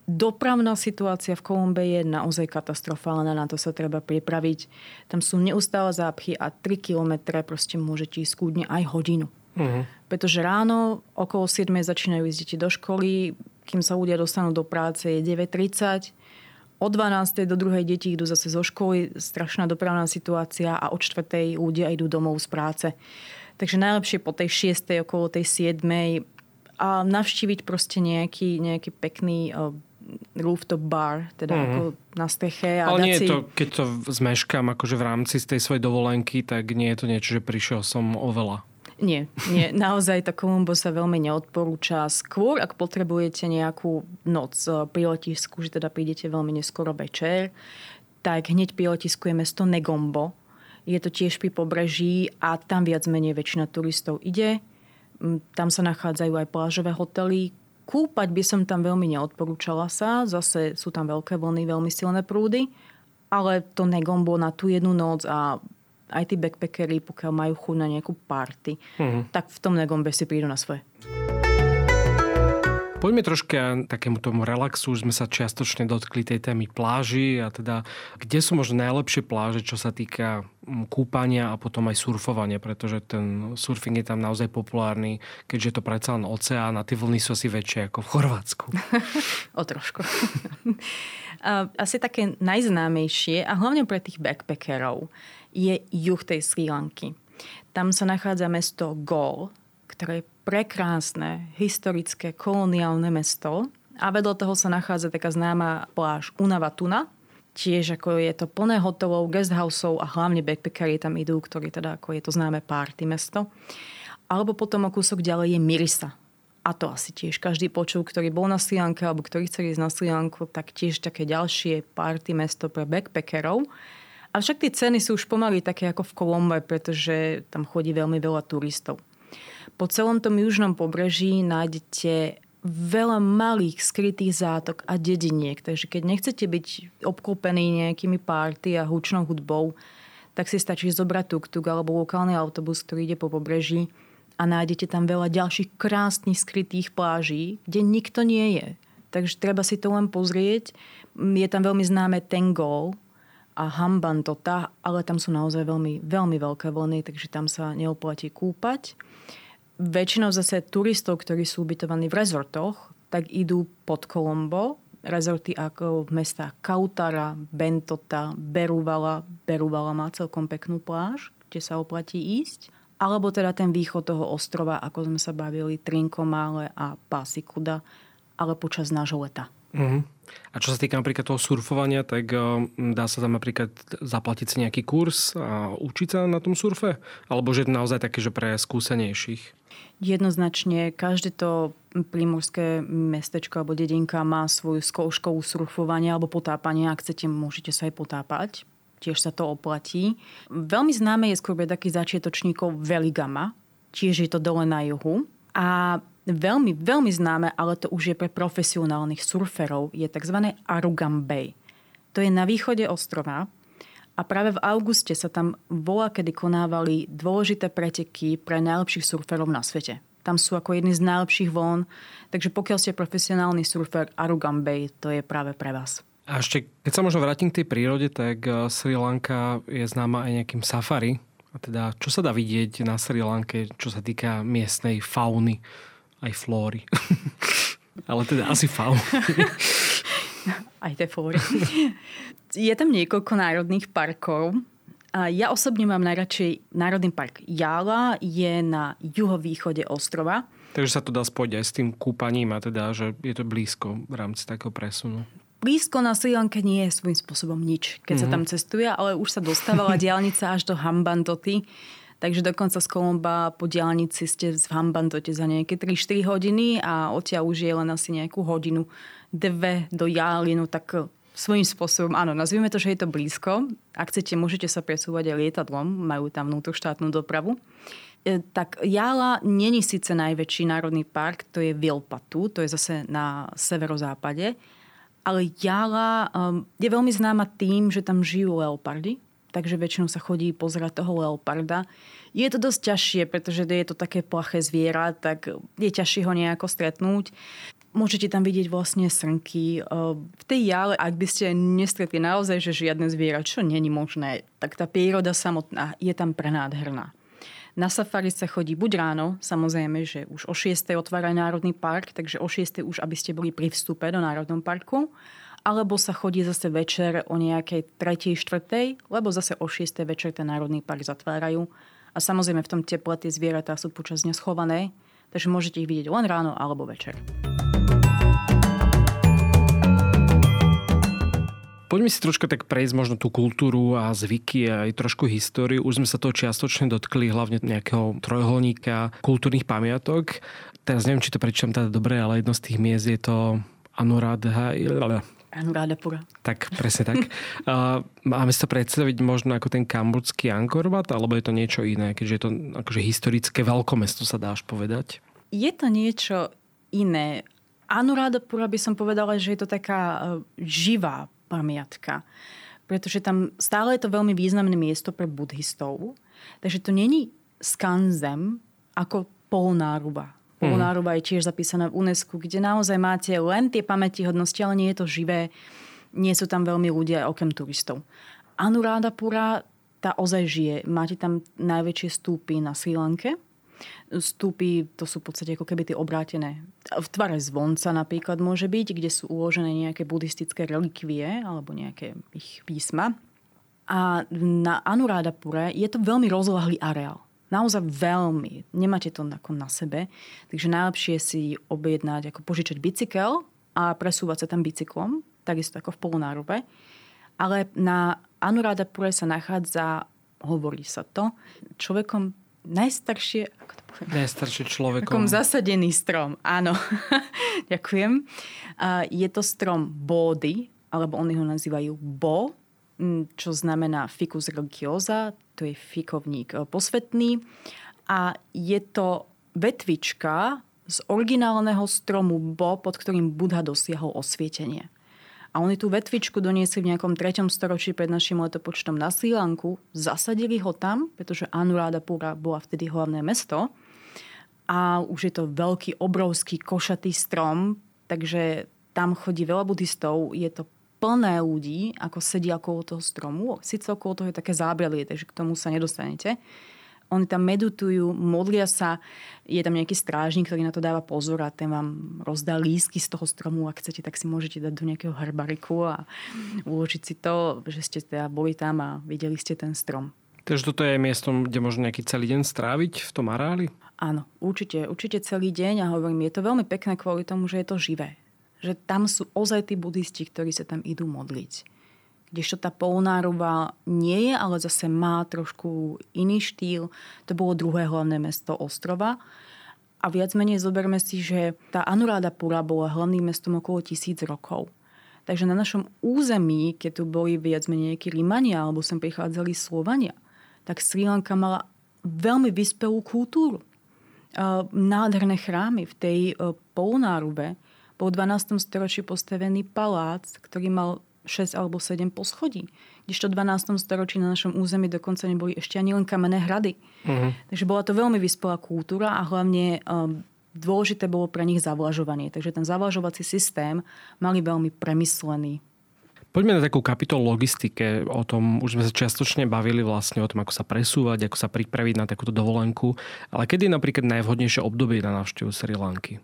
Dopravná situácia v Kolombe je naozaj katastrofálna, na to sa treba pripraviť. Tam sú neustále zápchy a 3 kilometre proste môžete ísť kúdne aj hodinu. Uh-huh. Pretože ráno okolo 7 začínajú ísť deti do školy, kým sa ľudia dostanú do práce, je 9.30. O 12. do druhej deti idú zase zo školy, strašná dopravná situácia a od 4. ľudia idú domov z práce. Takže najlepšie po tej 6. okolo tej 7. a navštíviť proste nejaký, nejaký pekný uh, rooftop bar, teda mm-hmm. ako na streche. A Ale nie si... je to, keď to zmeškám akože v rámci z tej svojej dovolenky, tak nie je to niečo, že prišiel som oveľa. Nie, nie. Naozaj to Kolumbo sa veľmi neodporúča. Skôr, ak potrebujete nejakú noc eh, pri letisku, že teda prídete veľmi neskoro večer, tak hneď pri letisku je mesto Negombo. Je to tiež pri pobreží a tam viac menej väčšina turistov ide. Mm, tam sa nachádzajú aj plážové hotely. Kúpať by som tam veľmi neodporúčala sa. Zase sú tam veľké vlny, veľmi silné prúdy. Ale to Negombo na tú jednu noc a aj tí backpackery, pokiaľ majú chuť na nejakú party, uh-huh. tak v tom Negombe si prídu na svoje. Poďme troška takému tomu relaxu, už sme sa čiastočne dotkli tej témy pláži a teda kde sú možno najlepšie pláže, čo sa týka mm, kúpania a potom aj surfovania, pretože ten surfing je tam naozaj populárny, keďže je to predsa len oceán a tie vlny sú asi väčšie ako v Chorvátsku. o trošku. asi také najznámejšie a hlavne pre tých backpackerov je juh tej Sri Lanky. Tam sa nachádza mesto Gol, ktoré je prekrásne, historické, koloniálne mesto. A vedľa toho sa nachádza taká známa pláž Unavatuna, tiež ako je to plné hotelov, guesthouseov a hlavne backpackeri tam idú, ktorí teda ako je to známe party mesto. Alebo potom o kúsok ďalej je Mirisa. A to asi tiež každý počul, ktorý bol na Sri Lanke alebo ktorý chce ísť na Sri Lanku, tak tiež také ďalšie party mesto pre backpackerov. A však tie ceny sú už pomaly také ako v Kolombe, pretože tam chodí veľmi veľa turistov. Po celom tom južnom pobreží nájdete veľa malých skrytých zátok a dediniek. Takže keď nechcete byť obklopený nejakými párty a húčnou hudbou, tak si stačí zobrať tuk-tuk alebo lokálny autobus, ktorý ide po pobreží a nájdete tam veľa ďalších krásnych skrytých pláží, kde nikto nie je. Takže treba si to len pozrieť. Je tam veľmi známe Tengol, a Hambantota, ale tam sú naozaj veľmi, veľmi veľké vlny, takže tam sa neoplatí kúpať. Väčšinou zase turistov, ktorí sú ubytovaní v rezortoch, tak idú pod Kolombo, rezorty ako v mestách Kautara, Bentota, Beruvala. Beruvala má celkom peknú pláž, kde sa oplatí ísť. Alebo teda ten východ toho ostrova, ako sme sa bavili, Trinkomále a Pasikuda, ale počas nášho leta. Uh-huh. A čo sa týka napríklad toho surfovania, tak dá sa tam napríklad zaplatiť si nejaký kurz a učiť sa na tom surfe? Alebo že je naozaj také, že pre skúsenejších? Jednoznačne každé to prímorské mestečko alebo dedinka má svoju školu surfovania alebo potápania. Ak chcete, môžete sa aj potápať. Tiež sa to oplatí. Veľmi známe je skôr taký začiatočníkov Veligama. Tiež je to dole na juhu. A veľmi, veľmi známe, ale to už je pre profesionálnych surferov, je tzv. Arugam Bay. To je na východe ostrova a práve v auguste sa tam bola, kedy konávali dôležité preteky pre najlepších surferov na svete. Tam sú ako jedni z najlepších von, takže pokiaľ ste profesionálny surfer, Arugam Bay to je práve pre vás. A ešte, keď sa možno vrátim k tej prírode, tak eh, Sri Lanka je známa aj nejakým safari. A teda, čo sa dá vidieť na Sri Lanke, čo sa týka miestnej fauny? Aj flóry. Ale teda asi faun. aj tie flóry. Je tam niekoľko národných parkov. A ja osobne mám najradšej Národný park Jala, je na juhovýchode ostrova. Takže sa to dá spojiť aj s tým kúpaním a teda, že je to blízko v rámci takého presunu. Blízko na Sri Lanke nie je svojím spôsobom nič, keď mm-hmm. sa mhm. tam cestuje, ale už sa dostávala diálnica až do Hambantoty Takže dokonca z Kolomba po diálnici ste v Hambantote za nejaké 3-4 hodiny a odtiaľ už je len asi nejakú hodinu, dve do Jálinu, tak eh, svojím spôsobom, áno, nazvime to, že je to blízko. Ak chcete, môžete sa presúvať aj lietadlom, majú tam vnútroštátnu dopravu. E, tak Jála není síce najväčší národný park, to je Vilpatu, to je zase na severozápade, Ale Jala um, je veľmi známa tým, že tam žijú leopardy, takže väčšinou sa chodí pozerať toho leoparda. Je to dosť ťažšie, pretože je to také plaché zviera, tak je ťažšie ho nejako stretnúť. Môžete tam vidieť vlastne srnky. V tej jale, ak by ste nestretli naozaj, že žiadne zviera, čo není možné, tak tá príroda samotná je tam prenádherná. Na safari sa chodí buď ráno, samozrejme, že už o 6. otvára Národný park, takže o 6. už, aby ste boli pri vstupe do Národnom parku, alebo sa chodí zase večer o nejakej 3. 4. lebo zase o 6. večer ten Národný park zatvárajú. A samozrejme v tom teple tie zvieratá sú počas dňa schované, takže môžete ich vidieť len ráno alebo večer. Poďme si troška tak prejsť možno tú kultúru a zvyky a aj trošku históriu. Už sme sa toho čiastočne dotkli, hlavne nejakého trojholníka kultúrnych pamiatok. Teraz neviem, či to prečítam teda dobre, ale jedno z tých miest je to Anuradha. Anuradhapura. Tak, presne tak. máme si to predstaviť možno ako ten kambodský Angkor Wat, alebo je to niečo iné, keďže je to akože historické veľkomesto, sa dá až povedať? Je to niečo iné. Anuradhapura by som povedala, že je to taká e, živá pamiatka. Pretože tam stále je to veľmi významné miesto pre buddhistov. Takže to není skanzem ako polnáruba. Polnáruba je tiež zapísaná v UNESCO, kde naozaj máte len tie pamätihodnosti, ale nie je to živé. Nie sú tam veľmi ľudia, okrem turistov. Anuradhapura, tá ozaj žije. Máte tam najväčšie stúpy na Sri Lanke, stúpy, to sú v podstate ako keby tie obrátené. V tvare zvonca napríklad môže byť, kde sú uložené nejaké buddhistické relikvie alebo nejaké ich písma. A na Anuradapure je to veľmi rozlahlý areál. Naozaj veľmi. Nemáte to ako na sebe. Takže najlepšie si objednať, ako požičať bicykel a presúvať sa tam bicyklom, takisto ako v Polonárove. Ale na Anuradapure sa nachádza, hovorí sa to, človekom najstaršie, ako to poviem? Najstaršie človekom. Takom zasadený strom, áno. Ďakujem. Je to strom bódy, alebo oni ho nazývajú bo, čo znamená ficus religiosa, to je fikovník e, posvetný. A je to vetvička z originálneho stromu bo, pod ktorým Budha dosiahol osvietenie. A oni tú vetvičku doniesli v nejakom 3. storočí pred našim letopočtom na Sri zasadili ho tam, pretože Anuradhapura bola vtedy hlavné mesto. A už je to veľký, obrovský, košatý strom, takže tam chodí veľa buddhistov, je to plné ľudí, ako sedia okolo toho stromu. Sice okolo toho je také zábrelie, takže k tomu sa nedostanete. Oni tam meditujú, modlia sa, je tam nejaký strážnik, ktorý na to dáva pozor a ten vám rozdá lísky z toho stromu. Ak chcete, tak si môžete dať do nejakého herbariku a uložiť si to, že ste teda boli tam a videli ste ten strom. Takže toto je miestom, kde možno nejaký celý deň stráviť v tom areáli? Áno, určite, určite celý deň a hovorím, je to veľmi pekné kvôli tomu, že je to živé. Že tam sú ozaj tí buddhisti, ktorí sa tam idú modliť kdežto tá Polnárova nie je, ale zase má trošku iný štýl. To bolo druhé hlavné mesto ostrova. A viac menej zoberme si, že tá Pura bola hlavným mestom okolo tisíc rokov. Takže na našom území, keď tu boli viac menej nejakí Rímania alebo sem prichádzali Slovania, tak Sri Lanka mala veľmi vyspelú kultúru. Nádherné chrámy v tej e, Polnárube bol v 12. storočí postavený palác, ktorý mal 6 alebo 7 poschodí. Kdežto v 12. storočí na našom území dokonca neboli ešte ani len kamenné hrady. Uh-huh. Takže bola to veľmi vyspelá kultúra a hlavne um, dôležité bolo pre nich zavlažovanie. Takže ten zavlažovací systém mali veľmi premyslený. Poďme na takú kapitolu logistike. O tom už sme sa čiastočne bavili vlastne o tom, ako sa presúvať, ako sa pripraviť na takúto dovolenku. Ale kedy je napríklad najvhodnejšie obdobie na návštevu Sri Lanky?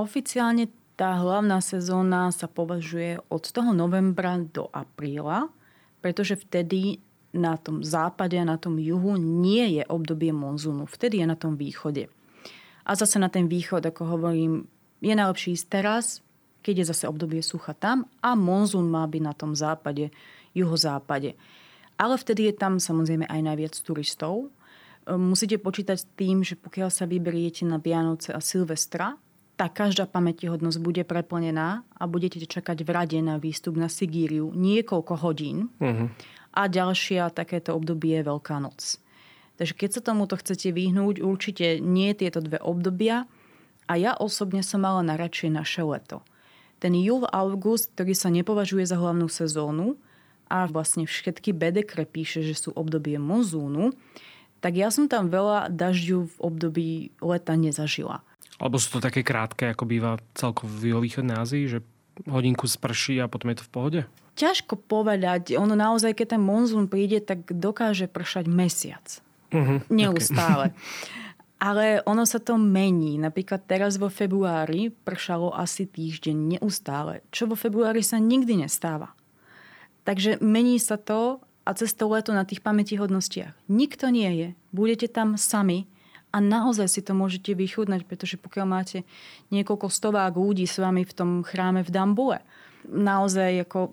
Oficiálne tá hlavná sezóna sa považuje od toho novembra do apríla, pretože vtedy na tom západe a na tom juhu nie je obdobie monzúnu. Vtedy je na tom východe. A zase na ten východ, ako hovorím, je najlepší ísť teraz, keď je zase obdobie sucha tam a monzún má byť na tom západe, juhozápade. Ale vtedy je tam samozrejme aj najviac turistov. Musíte počítať s tým, že pokiaľ sa vyberiete na Vianoce a Silvestra, tá každá pamätihodnosť bude preplnená a budete čakať v rade na výstup na Sigíriu niekoľko hodín. Uh-huh. A ďalšia takéto obdobie je Veľká noc. Takže keď sa tomuto chcete vyhnúť, určite nie tieto dve obdobia. A ja osobne som mala na radšej naše leto. ten júl, august, ktorý sa nepovažuje za hlavnú sezónu a vlastne všetky bedekre píše, že sú obdobie monzúnu, tak ja som tam veľa dažďu v období leta nezažila. Alebo sú to také krátke, ako býva celkovo v východnej Ázii, že hodinku sprší a potom je to v pohode? Ťažko povedať. Ono naozaj, keď ten monzún príde, tak dokáže pršať mesiac. Uh-huh, Neustále. Okay. Ale ono sa to mení. Napríklad teraz vo februári pršalo asi týždeň neustále, čo vo februári sa nikdy nestáva. Takže mení sa to a cez to leto na tých pamätihodnostiach. Nikto nie je. Budete tam sami a naozaj si to môžete vychudnať, pretože pokiaľ máte niekoľko stovák ľudí s vami v tom chráme v Dambule, naozaj ako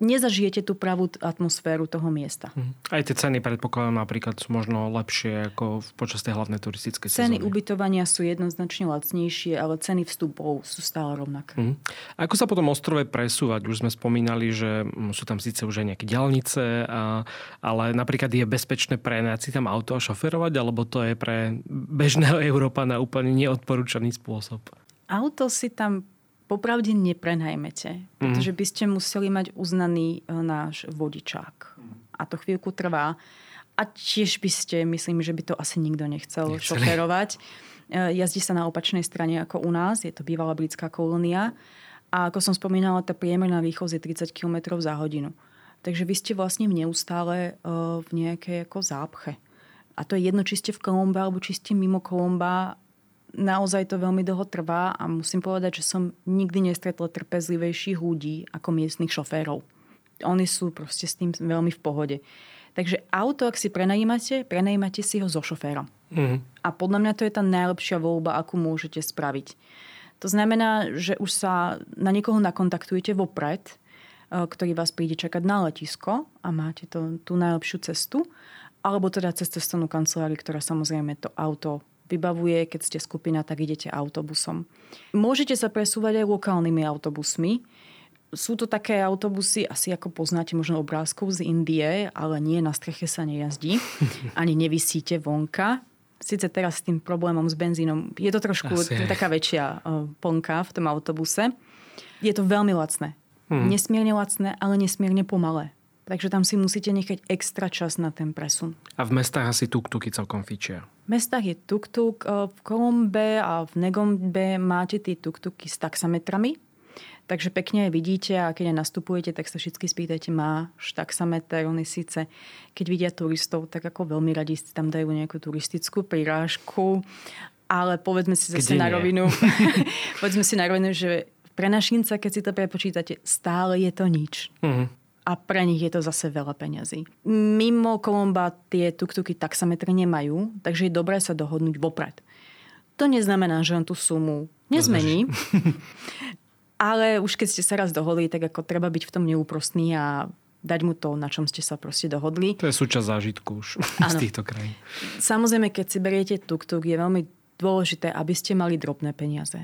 nezažijete tú pravú atmosféru toho miesta. Mhm. Aj tie ceny, predpokladám, napríklad sú možno lepšie ako počas tej hlavnej turistickej Ceny sezóny. ubytovania sú jednoznačne lacnejšie, ale ceny vstupov sú stále rovnaké. Mm. Ako sa potom ostrove presúvať? Už sme spomínali, že sú tam síce už aj nejaké diálnice, a, ale napríklad je bezpečné prenajať si tam auto a šoferovať, alebo to je pre bežného Európa na úplne neodporúčaný spôsob? Auto si tam popravde neprenajmete, mhm. pretože by ste museli mať uznaný e, náš vodičák. A to chvíľku trvá. A tiež by ste, myslím, že by to asi nikto nechcel Nechceli. šoferovať. E, jazdí sa na opačnej strane ako u nás, je to bývalá britská kolónia. A ako som spomínala, tá priemerná výchoz je 30 km za hodinu. Takže vy ste vlastne neustále e, v nejakej ako zápche. A to je jedno, či ste v Kolombe alebo či ste mimo Kolomba naozaj to veľmi dlho trvá a musím povedať, že som nikdy nestretla trpezlivejších ľudí ako miestnych šoférov. Oni sú proste s tým veľmi v pohode. Takže auto, ak si prenajímate, prenajímate si ho so šoférom. Mm-hmm. A podľa mňa to je tá najlepšia voľba, akú môžete spraviť. To znamená, že už sa na niekoho nakontaktujete vopred, e, ktorý vás príde čakať na letisko a máte to, tú najlepšiu cestu, alebo teda cez cestovnú kanceláriu, ktorá samozrejme to auto vybavuje. Keď ste skupina, tak idete autobusom. Môžete sa presúvať aj lokálnymi autobusmi. Sú to také autobusy, asi ako poznáte možno obrázkov z Indie, ale nie, na streche sa nejazdí. Ani nevysíte vonka. Sice teraz s tým problémom s benzínom je to trošku Asi. taká väčšia uh, plnka v tom autobuse. Je to veľmi lacné. Hmm. Nesmierne lacné, ale nesmierne pomalé. Takže tam si musíte nechať extra čas na ten presun. A v mestách asi tuk-tuky celkom fičia. Mestách je tuk-tuk. E, v Kolombe a v Negombe máte tie tuk-tuky s taxametrami. Takže pekne aj vidíte a keď aj nastupujete, tak sa vždy spýtajte, máš taxameter. Oni síce, keď vidia turistov, tak ako veľmi radi si tam dajú nejakú turistickú prirážku. Ale povedzme si zase Kde na rovinu, povedzme si na rovinu, že pre našinca, keď si to prepočítate, stále je to nič. Uh-huh a pre nich je to zase veľa peňazí. Mimo Kolomba tie tuktuky taxametre nemajú, takže je dobré sa dohodnúť vopred. To neznamená, že on tú sumu nezmení, ale už keď ste sa raz dohodli, tak ako treba byť v tom neúprostný a dať mu to, na čom ste sa proste dohodli. To je súčasť zážitku už z týchto krajín. Samozrejme, keď si beriete tuk-tuk, je veľmi dôležité, aby ste mali drobné peniaze.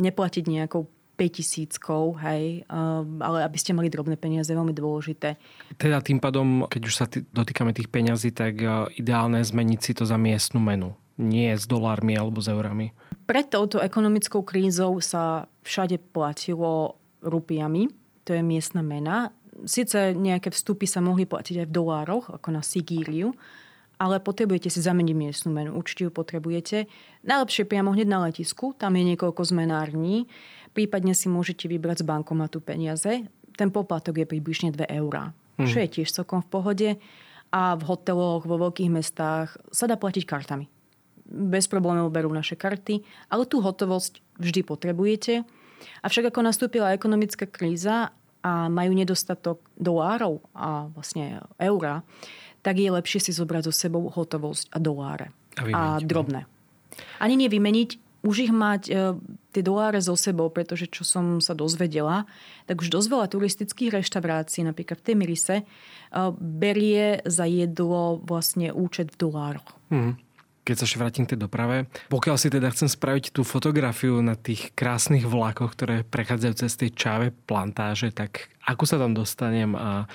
Neplatiť nejakou 5000, hej, ehm, ale aby ste mali drobné peniaze, je veľmi dôležité. Teda tým pádom, keď už sa t- dotýkame tých peňazí, tak e, ideálne je zmeniť si to za miestnu menu. Nie s dolármi alebo s eurami. Pred touto ekonomickou krízou sa všade platilo rupiami, to je miestna mena. Sice nejaké vstupy sa mohli platiť aj v dolároch, ako na Sigíriu, ale potrebujete si zameniť miestnu menu. Určite ju potrebujete. Najlepšie priamo hneď na letisku, tam je niekoľko zmenární. Prípadne si môžete vybrať z bankomatu peniaze. Ten poplatok je približne 2 eurá, hmm. čo je tiež celkom v pohode. A v hoteloch, vo veľkých mestách sa dá platiť kartami. Bez problémov berú naše karty, ale tú hotovosť vždy potrebujete. Avšak ako nastúpila ekonomická kríza a majú nedostatok dolárov a vlastne eura, tak je lepšie si zobrať so sebou hotovosť a doláre. A, vymeniť, a no. drobné. Ani nevymeniť, už ich mať e, tie doláre so sebou, pretože čo som sa dozvedela, tak už dosť veľa turistických reštaurácií, napríklad v Temirise, e, berie za jedlo vlastne účet v dolároch. Hmm keď sa vrátim k tej doprave. Pokiaľ si teda chcem spraviť tú fotografiu na tých krásnych vlakoch, ktoré prechádzajú cez tie čáve plantáže, tak ako sa tam dostanem a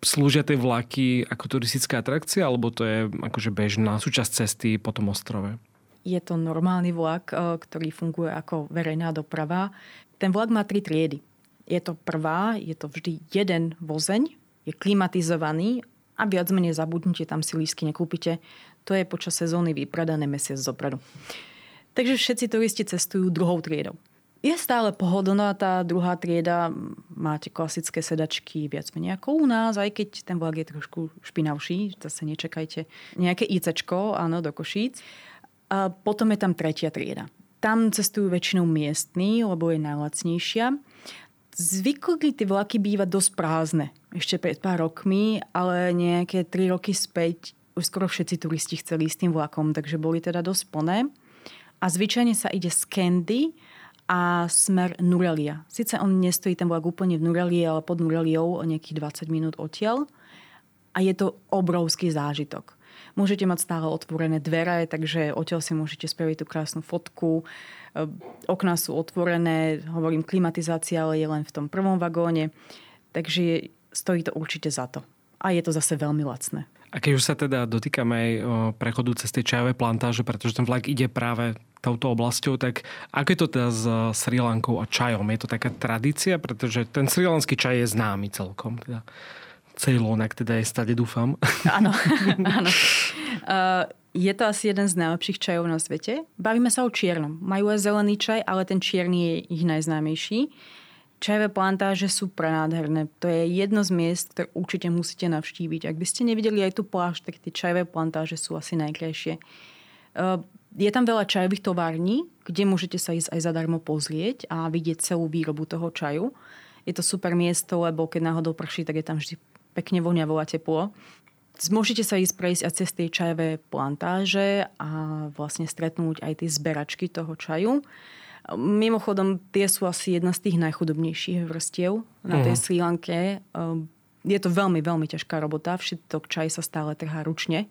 slúžia tie vlaky ako turistická atrakcia, alebo to je akože bežná súčasť cesty po tom ostrove? Je to normálny vlak, e, ktorý funguje ako verejná doprava. Ten vlak má tri triedy. Je to prvá, je to vždy jeden vozeň, je klimatizovaný a viac menej zabudnite, tam si lísky nekúpite. To je počas sezóny vypredané mesiac zopredu. Takže všetci turisti cestujú druhou triedou. Je stále pohodlná tá druhá trieda, máte klasické sedačky viac menej ako u nás, aj keď ten vlak je trošku špinavší, zase nečakajte nejaké ICčko, áno, do Košíc. A potom je tam tretia trieda. Tam cestujú väčšinou miestni, lebo je najlacnejšia. Zvykli tie vlaky bývať dosť prázdne ešte pred pár rokmi, ale nejaké tri roky späť už skoro všetci turisti chceli ísť tým vlakom, takže boli teda dosť plné. A zvyčajne sa ide z Candy a smer Nurelia. Sice on nestojí ten vlak úplne v Nurelii, ale pod Nureliou o nejakých 20 minút odtiaľ. A je to obrovský zážitok. Môžete mať stále otvorené dvere, takže odtiaľ si môžete spraviť tú krásnu fotku. E, okná sú otvorené, hovorím klimatizácia, ale je len v tom prvom vagóne. Takže stojí to určite za to. A je to zase veľmi lacné. A keď už sa teda dotýkame aj prechodu cez tie čajové plantáže, pretože ten vlak ide práve touto oblasťou, tak ako je to teda s Sri Lankou a čajom? Je to taká tradícia? Pretože ten srilanský čaj je známy celkom. Teda. Ceylon, ak teda je stade, dúfam. Áno, áno. Uh, je to asi jeden z najlepších čajov na svete. Bavíme sa o čiernom. Majú aj zelený čaj, ale ten čierny je ich najznámejší. Čajové plantáže sú prenádherné. To je jedno z miest, ktoré určite musíte navštíviť. Ak by ste nevideli aj tú pláž, tak tie čajové plantáže sú asi najkrajšie. Uh, je tam veľa čajových tovární, kde môžete sa ísť aj zadarmo pozrieť a vidieť celú výrobu toho čaju. Je to super miesto, lebo keď náhodou prší, tak je tam vždy pekne voňavo a teplo. Môžete sa ísť prejsť aj cez tie čajové plantáže a vlastne stretnúť aj tie zberačky toho čaju. Mimochodom, tie sú asi jedna z tých najchudobnejších vrstiev na tej mhm. Sri Lanke. Ehm, je to veľmi, veľmi ťažká robota. Všetok čaj sa stále trhá ručne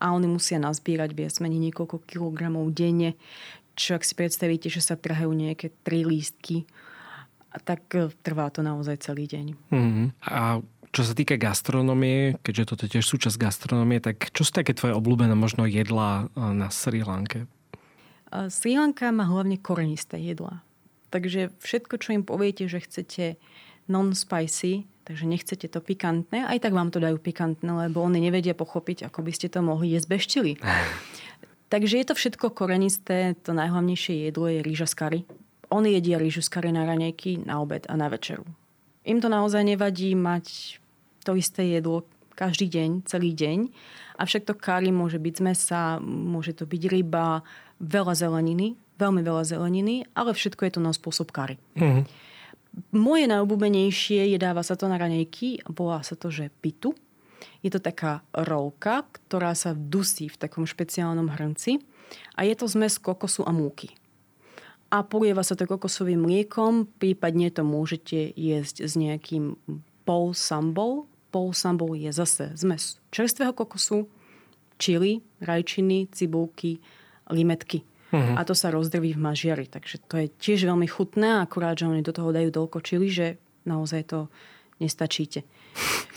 a oni musia nazbierať viac menej niekoľko kilogramov denne. Čo ak si predstavíte, že sa trhajú nejaké tri lístky, tak e, trvá to naozaj celý deň. Mm-hmm. A čo sa týka gastronomie, keďže toto je tiež súčasť gastronomie, tak čo sú také tvoje obľúbené možno jedlá e, na Sri Lanke? Sri Lanka má hlavne korenisté jedlá. Takže všetko, čo im poviete, že chcete non-spicy, takže nechcete to pikantné, aj tak vám to dajú pikantné, lebo oni nevedia pochopiť, ako by ste to mohli jesť bez čili. takže je to všetko korenisté, to najhlavnejšie jedlo je rýža z kary. Oni jedia rýžu z kary na ranejky, na obed a na večeru. Im to naozaj nevadí mať to isté jedlo každý deň, celý deň. Avšak to kari môže byť z mesa, môže to byť ryba, veľa zeleniny, veľmi veľa zeleniny, ale všetko je to na spôsob kari. Mm-hmm. Moje najobľúbenejšie je, dáva sa to na ranejky, volá sa to, že pitu. Je to taká rolka, ktorá sa dusí v takom špeciálnom hrnci a je to zmes kokosu a múky a polieva sa to kokosovým mliekom, prípadne to môžete jesť s nejakým pol sambol. Pol sambol je zase zmes čerstvého kokosu, čili, rajčiny, cibulky, limetky. Uh-huh. A to sa rozdrví v mažiari. Takže to je tiež veľmi chutné, akurát, že oni do toho dajú toľko čili, že naozaj to nestačíte.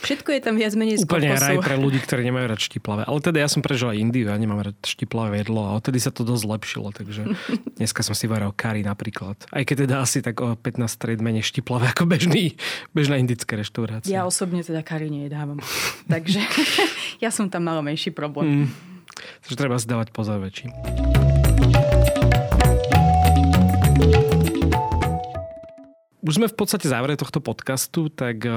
Všetko je tam viac menej z Úplne raj pre ľudí, ktorí nemajú rád štiplavé. Ale teda ja som prežil aj Indiu, ja nemám rád štiplavé jedlo a odtedy sa to dosť zlepšilo, takže dneska som si varil kari napríklad. Aj keď teda asi tak o 15 tried menej štiplavé ako bežný, bežná indická reštaurácia. Ja osobne teda kari nejedávam. takže ja som tam mal menší problém. Mm. Takže treba si dávať pozor väčší. Už sme v podstate závere tohto podcastu, tak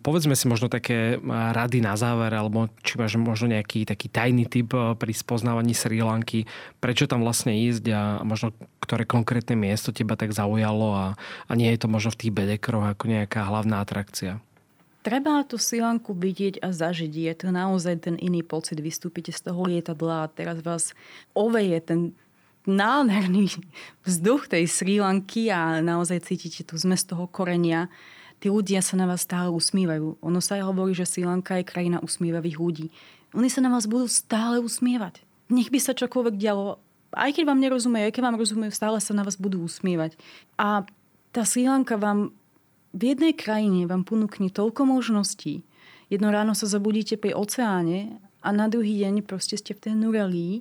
povedzme si možno také rady na záver, alebo či máš možno nejaký taký tajný typ pri spoznávaní Sri Lanky, prečo tam vlastne ísť a možno ktoré konkrétne miesto teba tak zaujalo a, a nie je to možno v tých bedekroch ako nejaká hlavná atrakcia. Treba tú Lanku vidieť a zažiť. Je to naozaj ten iný pocit. Vystúpite z toho lietadla a teraz vás oveje ten nádherný vzduch tej Sri Lanky a naozaj cítite tú zmes toho korenia. Tí ľudia sa na vás stále usmívajú. Ono sa aj hovorí, že Sri Lanka je krajina usmievavých ľudí. Oni sa na vás budú stále usmievať. Nech by sa čokoľvek dialo, aj keď vám nerozumejú, aj keď vám rozumejú, stále sa na vás budú usmievať. A tá Sri Lanka vám v jednej krajine vám ponúkne toľko možností. Jedno ráno sa zabudíte pri oceáne a na druhý deň proste ste v tej Nurelii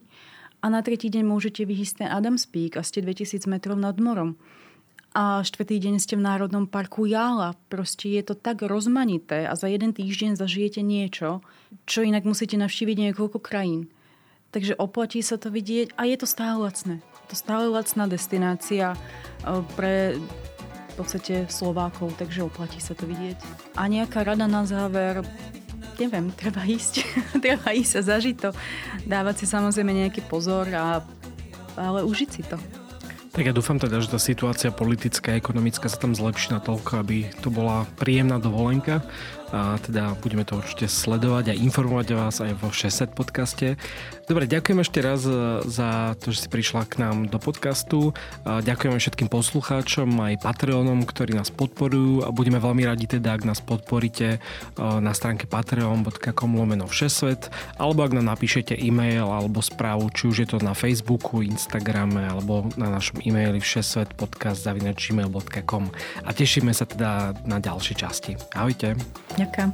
a na tretí deň môžete vyhysť ten Adams Peak a ste 2000 metrov nad morom. a štvrtý deň ste v Národnom parku Jála. Proste je to tak rozmanité a za jeden týždeň zažijete niečo, čo inak musíte navštíviť niekoľko krajín. Takže oplatí sa to vidieť a je to stále lacné. To stále lacná destinácia e, pre v podstate Slovákov, takže oplatí sa to vidieť. A nejaká rada na záver, neviem, treba ísť. treba ísť a zažiť to. Dávať si samozrejme nejaký pozor, a, ale užiť si to. Tak ja dúfam teda, že tá situácia politická a ekonomická sa tam zlepší na toľko, aby to bola príjemná dovolenka a teda budeme to určite sledovať a informovať vás aj vo 6 podcaste. Dobre, ďakujem ešte raz e, za to, že si prišla k nám do podcastu. Ďakujem všetkým poslucháčom aj Patreonom, ktorí nás podporujú a budeme veľmi radi teda, ak nás podporíte e, na stránke patreon.com lomeno všesvet alebo ak nám napíšete e-mail alebo správu, či už je to na Facebooku, Instagrame alebo na našom e-maili všesvetpodcast.gmail.com a tešíme sa teda na ďalšie časti. Ahojte. Ďakujem.